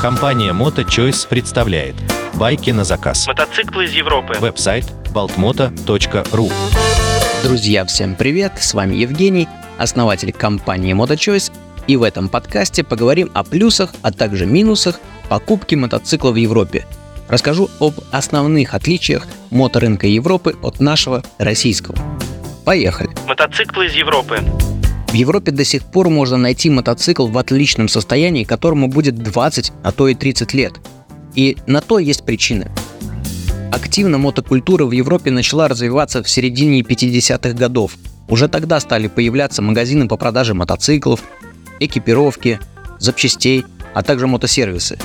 Компания MotoChoice представляет байки на заказ. Мотоциклы из Европы. Веб-сайт baltmoto.ru Друзья, всем привет! С вами Евгений, основатель компании MotoChoice, и в этом подкасте поговорим о плюсах, а также минусах покупки мотоцикла в Европе. Расскажу об основных отличиях моторынка Европы от нашего российского. Поехали! Мотоциклы из Европы. В Европе до сих пор можно найти мотоцикл в отличном состоянии, которому будет 20, а то и 30 лет. И на то есть причины. Активно мотокультура в Европе начала развиваться в середине 50-х годов. Уже тогда стали появляться магазины по продаже мотоциклов, экипировки, запчастей, а также мотосервисы.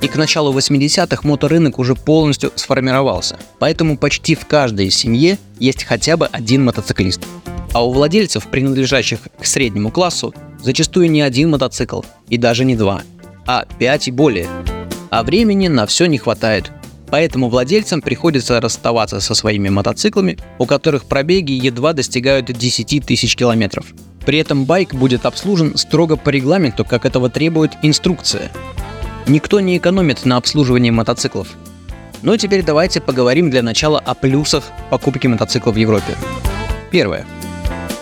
И к началу 80-х моторынок уже полностью сформировался, поэтому почти в каждой семье есть хотя бы один мотоциклист. А у владельцев, принадлежащих к среднему классу, зачастую не один мотоцикл, и даже не два, а пять и более. А времени на все не хватает, Поэтому владельцам приходится расставаться со своими мотоциклами, у которых пробеги едва достигают 10 тысяч километров. При этом байк будет обслужен строго по регламенту, как этого требует инструкция. Никто не экономит на обслуживании мотоциклов. Ну и теперь давайте поговорим для начала о плюсах покупки мотоцикла в Европе. Первое.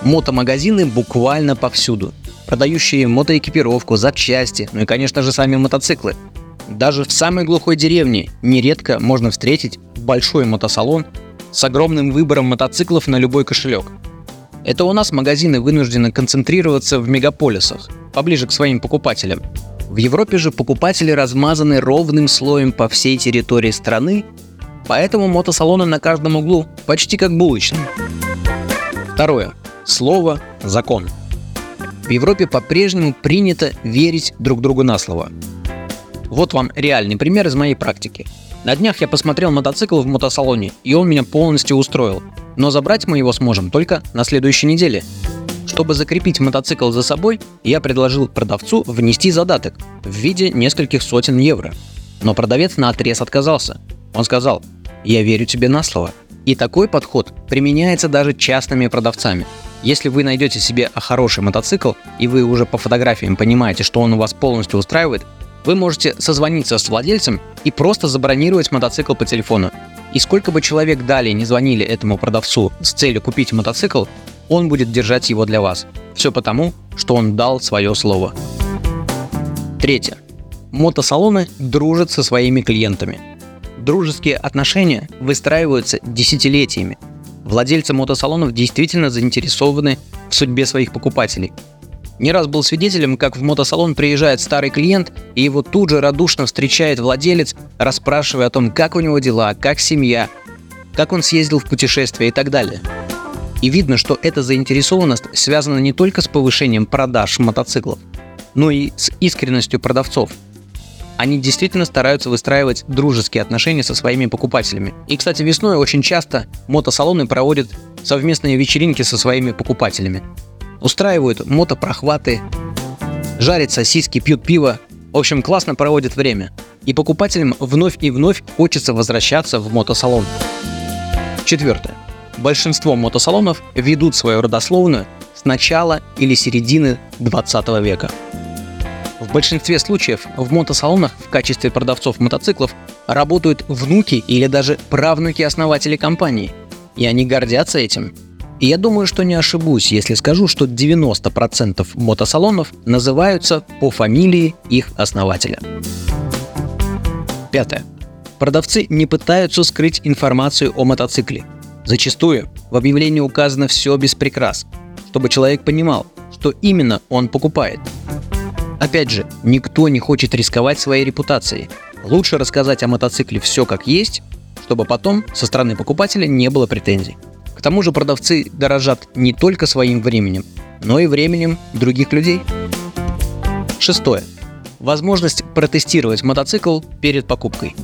Мотомагазины буквально повсюду. Продающие мотоэкипировку, запчасти, ну и, конечно же, сами мотоциклы. Даже в самой глухой деревне нередко можно встретить большой мотосалон с огромным выбором мотоциклов на любой кошелек. Это у нас магазины вынуждены концентрироваться в мегаполисах, поближе к своим покупателям. В Европе же покупатели размазаны ровным слоем по всей территории страны, поэтому мотосалоны на каждом углу почти как булочные. Второе. Слово – закон. В Европе по-прежнему принято верить друг другу на слово. Вот вам реальный пример из моей практики. На днях я посмотрел мотоцикл в мотосалоне, и он меня полностью устроил. Но забрать мы его сможем только на следующей неделе. Чтобы закрепить мотоцикл за собой, я предложил продавцу внести задаток в виде нескольких сотен евро. Но продавец на отрез отказался. Он сказал, я верю тебе на слово. И такой подход применяется даже частными продавцами. Если вы найдете себе хороший мотоцикл, и вы уже по фотографиям понимаете, что он у вас полностью устраивает, вы можете созвониться с владельцем и просто забронировать мотоцикл по телефону. И сколько бы человек далее не звонили этому продавцу с целью купить мотоцикл, он будет держать его для вас. Все потому, что он дал свое слово. Третье. Мотосалоны дружат со своими клиентами. Дружеские отношения выстраиваются десятилетиями. Владельцы мотосалонов действительно заинтересованы в судьбе своих покупателей – не раз был свидетелем, как в мотосалон приезжает старый клиент, и его тут же радушно встречает владелец, расспрашивая о том, как у него дела, как семья, как он съездил в путешествие и так далее. И видно, что эта заинтересованность связана не только с повышением продаж мотоциклов, но и с искренностью продавцов. Они действительно стараются выстраивать дружеские отношения со своими покупателями. И, кстати, весной очень часто мотосалоны проводят совместные вечеринки со своими покупателями устраивают мотопрохваты, жарят сосиски, пьют пиво. В общем, классно проводят время. И покупателям вновь и вновь хочется возвращаться в мотосалон. Четвертое. Большинство мотосалонов ведут свою родословную с начала или середины 20 века. В большинстве случаев в мотосалонах в качестве продавцов мотоциклов работают внуки или даже правнуки основателей компании. И они гордятся этим и я думаю, что не ошибусь, если скажу, что 90% мотосалонов называются по фамилии их основателя. Пятое. Продавцы не пытаются скрыть информацию о мотоцикле. Зачастую в объявлении указано все без прикрас, чтобы человек понимал, что именно он покупает. Опять же, никто не хочет рисковать своей репутацией. Лучше рассказать о мотоцикле все как есть, чтобы потом со стороны покупателя не было претензий. К тому же продавцы дорожат не только своим временем, но и временем других людей. Шестое. Возможность протестировать мотоцикл перед покупкой.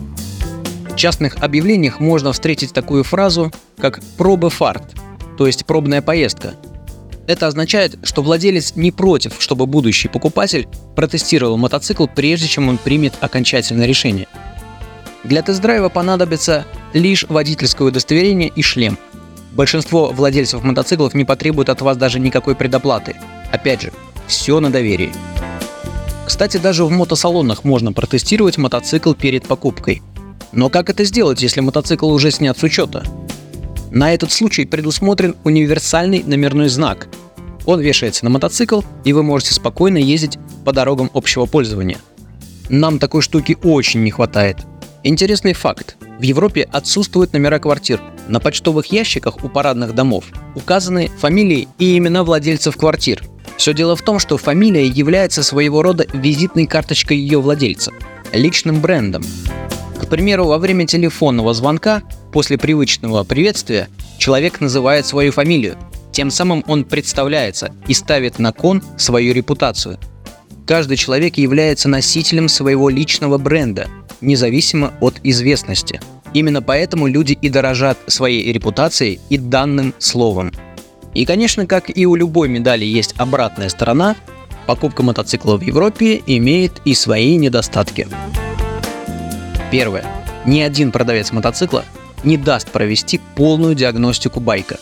Частных объявлениях можно встретить такую фразу, как «проба фарт», то есть пробная поездка. Это означает, что владелец не против, чтобы будущий покупатель протестировал мотоцикл, прежде чем он примет окончательное решение. Для тест-драйва понадобится лишь водительское удостоверение и шлем – Большинство владельцев мотоциклов не потребуют от вас даже никакой предоплаты. Опять же, все на доверии. Кстати, даже в мотосалонах можно протестировать мотоцикл перед покупкой. Но как это сделать, если мотоцикл уже снят с учета? На этот случай предусмотрен универсальный номерной знак. Он вешается на мотоцикл, и вы можете спокойно ездить по дорогам общего пользования. Нам такой штуки очень не хватает. Интересный факт. В Европе отсутствуют номера квартир. На почтовых ящиках у парадных домов указаны фамилии и имена владельцев квартир. Все дело в том, что фамилия является своего рода визитной карточкой ее владельца, личным брендом. Примеру, во время телефонного звонка после привычного приветствия человек называет свою фамилию. Тем самым он представляется и ставит на кон свою репутацию. Каждый человек является носителем своего личного бренда, независимо от известности. Именно поэтому люди и дорожат своей репутацией и данным словом. И, конечно, как и у любой медали есть обратная сторона, покупка мотоцикла в Европе имеет и свои недостатки. Первое. Ни один продавец мотоцикла не даст провести полную диагностику байка.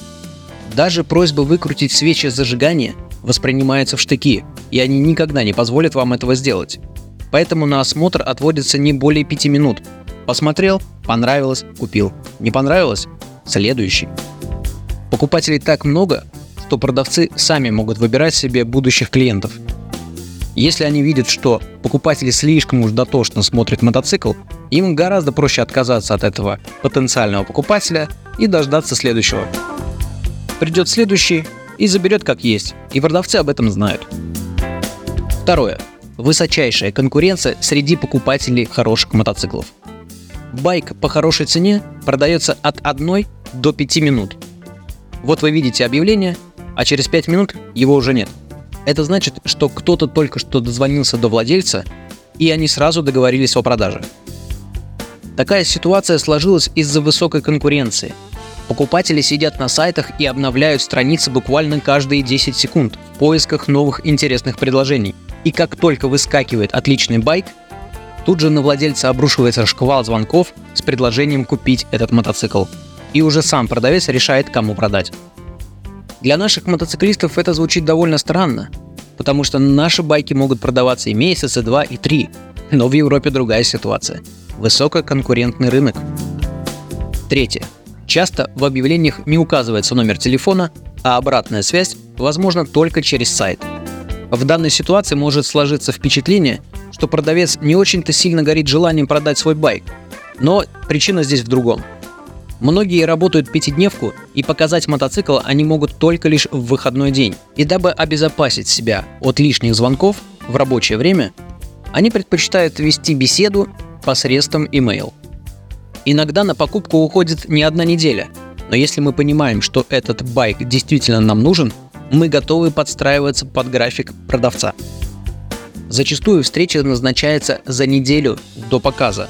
Даже просьба выкрутить свечи зажигания воспринимается в штыки, и они никогда не позволят вам этого сделать. Поэтому на осмотр отводится не более 5 минут. Посмотрел, понравилось, купил. Не понравилось – следующий. Покупателей так много, что продавцы сами могут выбирать себе будущих клиентов – если они видят, что покупатели слишком уж дотошно смотрят мотоцикл, им гораздо проще отказаться от этого потенциального покупателя и дождаться следующего. Придет следующий и заберет как есть, и продавцы об этом знают. Второе. Высочайшая конкуренция среди покупателей хороших мотоциклов. Байк по хорошей цене продается от 1 до 5 минут. Вот вы видите объявление, а через 5 минут его уже нет – это значит, что кто-то только что дозвонился до владельца, и они сразу договорились о продаже. Такая ситуация сложилась из-за высокой конкуренции. Покупатели сидят на сайтах и обновляют страницы буквально каждые 10 секунд в поисках новых интересных предложений. И как только выскакивает отличный байк, тут же на владельца обрушивается шквал звонков с предложением купить этот мотоцикл. И уже сам продавец решает, кому продать. Для наших мотоциклистов это звучит довольно странно, потому что наши байки могут продаваться и месяц, и два, и три. Но в Европе другая ситуация. Высококонкурентный рынок. Третье. Часто в объявлениях не указывается номер телефона, а обратная связь возможна только через сайт. В данной ситуации может сложиться впечатление, что продавец не очень-то сильно горит желанием продать свой байк. Но причина здесь в другом – Многие работают пятидневку, и показать мотоцикл они могут только лишь в выходной день. И дабы обезопасить себя от лишних звонков в рабочее время, они предпочитают вести беседу посредством email. Иногда на покупку уходит не одна неделя, но если мы понимаем, что этот байк действительно нам нужен, мы готовы подстраиваться под график продавца. Зачастую встреча назначается за неделю до показа.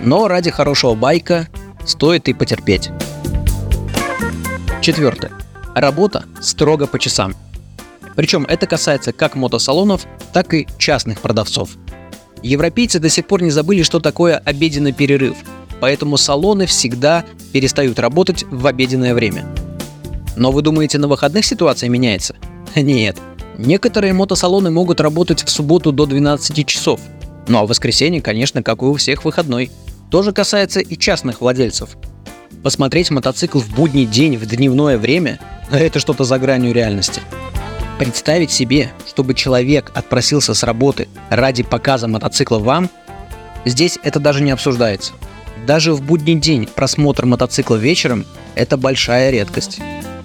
Но ради хорошего байка стоит и потерпеть. Четвертое. Работа строго по часам. Причем это касается как мотосалонов, так и частных продавцов. Европейцы до сих пор не забыли, что такое обеденный перерыв, поэтому салоны всегда перестают работать в обеденное время. Но вы думаете, на выходных ситуация меняется? Нет. Некоторые мотосалоны могут работать в субботу до 12 часов. Ну а в воскресенье, конечно, как и у всех выходной – тоже касается и частных владельцев. Посмотреть мотоцикл в будний день, в дневное время – это что-то за гранью реальности. Представить себе, чтобы человек отпросился с работы ради показа мотоцикла вам, здесь это даже не обсуждается. Даже в будний день просмотр мотоцикла вечером – это большая редкость.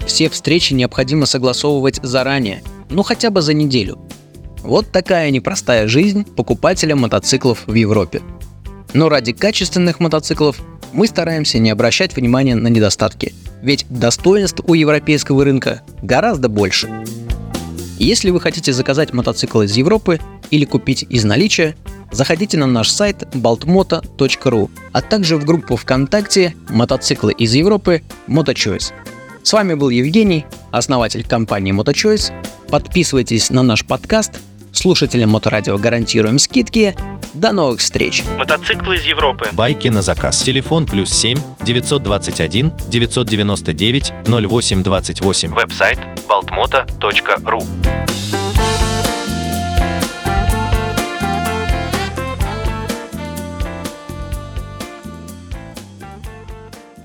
Все встречи необходимо согласовывать заранее, ну хотя бы за неделю. Вот такая непростая жизнь покупателя мотоциклов в Европе. Но ради качественных мотоциклов мы стараемся не обращать внимания на недостатки, ведь достоинств у европейского рынка гораздо больше. Если вы хотите заказать мотоцикл из Европы или купить из наличия, заходите на наш сайт baltmoto.ru, а также в группу ВКонтакте «Мотоциклы из Европы MotoChoice». С вами был Евгений, основатель компании MotoChoice. Подписывайтесь на наш подкаст, слушателям Моторадио гарантируем скидки – до новых встреч! Мотоциклы из Европы. Байки на заказ. Телефон плюс 7 921 999 0828. Веб-сайт baltmoto.ru